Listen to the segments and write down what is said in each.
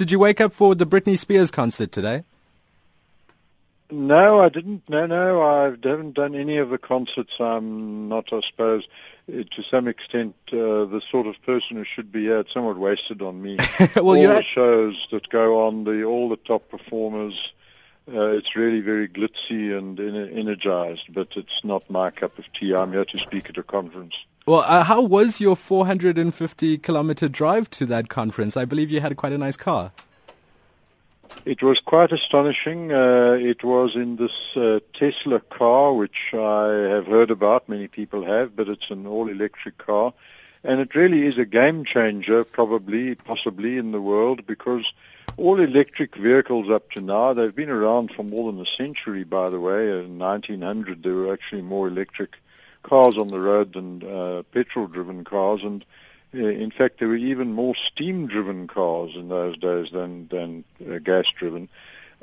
Did you wake up for the Britney Spears concert today? No, I didn't. No, no, I haven't done any of the concerts. I'm not, I suppose, uh, to some extent, uh, the sort of person who should be here. It's somewhat wasted on me. well, all the shows that go on, the all the top performers. Uh, it's really very glitzy and energized, but it's not my cup of tea. I'm here to speak at a conference. Well, uh, how was your 450 kilometer drive to that conference? I believe you had quite a nice car. It was quite astonishing. Uh, it was in this uh, Tesla car, which I have heard about, many people have, but it's an all-electric car. And it really is a game changer, probably, possibly, in the world, because all electric vehicles up to now, they've been around for more than a century, by the way. In 1900, there were actually more electric cars on the road than uh, petrol-driven cars, and uh, in fact, there were even more steam-driven cars in those days than than uh, gas-driven,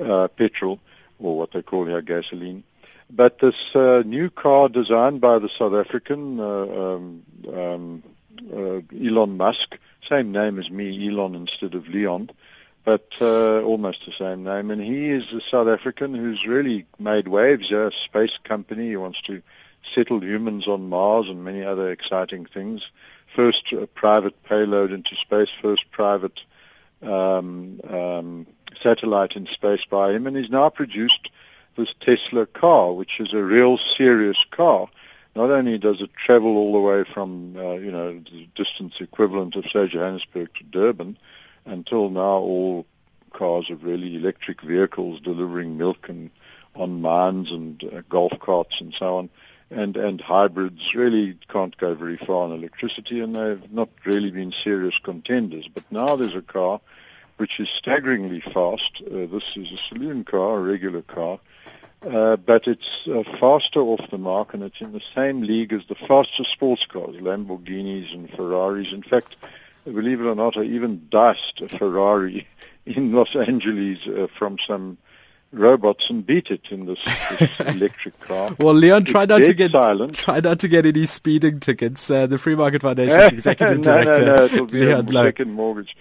uh, petrol, or what they call here gasoline. But this uh, new car designed by the South African uh, um, um, uh, Elon Musk, same name as me, Elon instead of Leon, but almost the same name. And he is a South African who's really made waves. A space company. He wants to settle humans on Mars and many other exciting things first uh, private payload into space, first private um, um, satellite in space by him, and he's now produced this Tesla car, which is a real serious car. Not only does it travel all the way from, uh, you know, the distance equivalent of, say, Johannesburg to Durban, until now all cars are really electric vehicles delivering milk and on mines and uh, golf carts and so on and and hybrids really can't go very far on electricity, and they've not really been serious contenders. But now there's a car which is staggeringly fast. Uh, this is a saloon car, a regular car, uh, but it's uh, faster off the mark, and it's in the same league as the fastest sports cars, Lamborghinis and Ferraris. In fact, believe it or not, I even diced a Ferrari in Los Angeles uh, from some robots and beat it in this, this electric car. Well, Leon, try not to get silent. try not to get any speeding tickets. Uh, the Free Market Foundation executive no, director, no, no, it'll be Leon a second mortgage.